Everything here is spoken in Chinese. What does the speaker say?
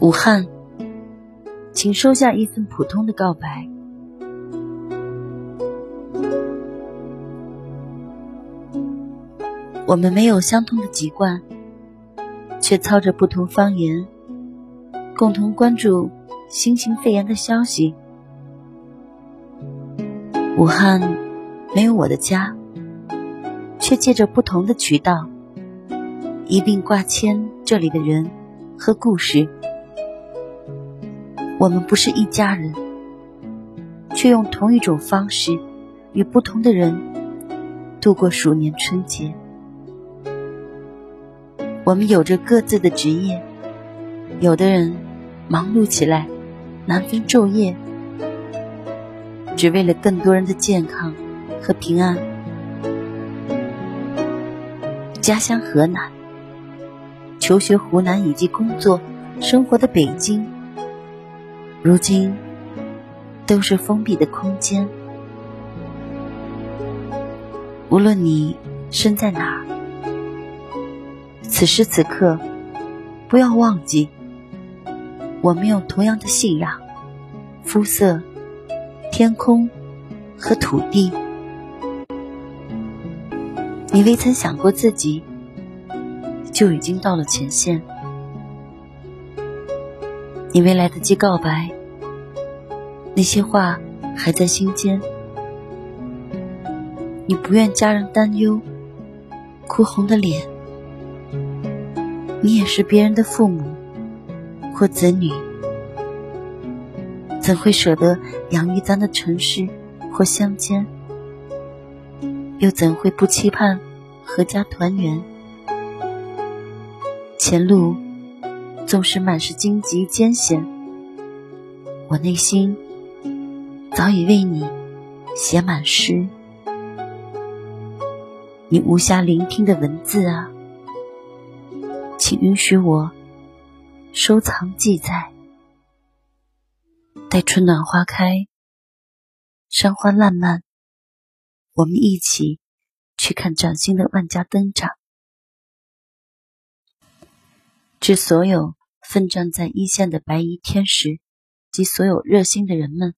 武汉，请收下一份普通的告白。我们没有相同的籍贯，却操着不同方言，共同关注新型肺炎的消息。武汉没有我的家，却借着不同的渠道，一并挂牵这里的人和故事。我们不是一家人，却用同一种方式与不同的人度过鼠年春节。我们有着各自的职业，有的人忙碌起来难分昼夜，只为了更多人的健康和平安。家乡河南，求学湖南以及工作生活的北京。如今，都是封闭的空间。无论你身在哪儿，此时此刻，不要忘记，我们有同样的信仰、肤色、天空和土地。你未曾想过自己，就已经到了前线。你未来得及告白，那些话还在心间。你不愿家人担忧，哭红的脸。你也是别人的父母或子女，怎会舍得养育咱的城市或乡间？又怎会不期盼阖家团圆？前路。纵使满是荆棘艰险，我内心早已为你写满诗。你无暇聆听的文字啊，请允许我收藏记载。待春暖花开，山花烂漫，我们一起去看崭新的万家灯展。致所有奋战在一线的白衣天使及所有热心的人们。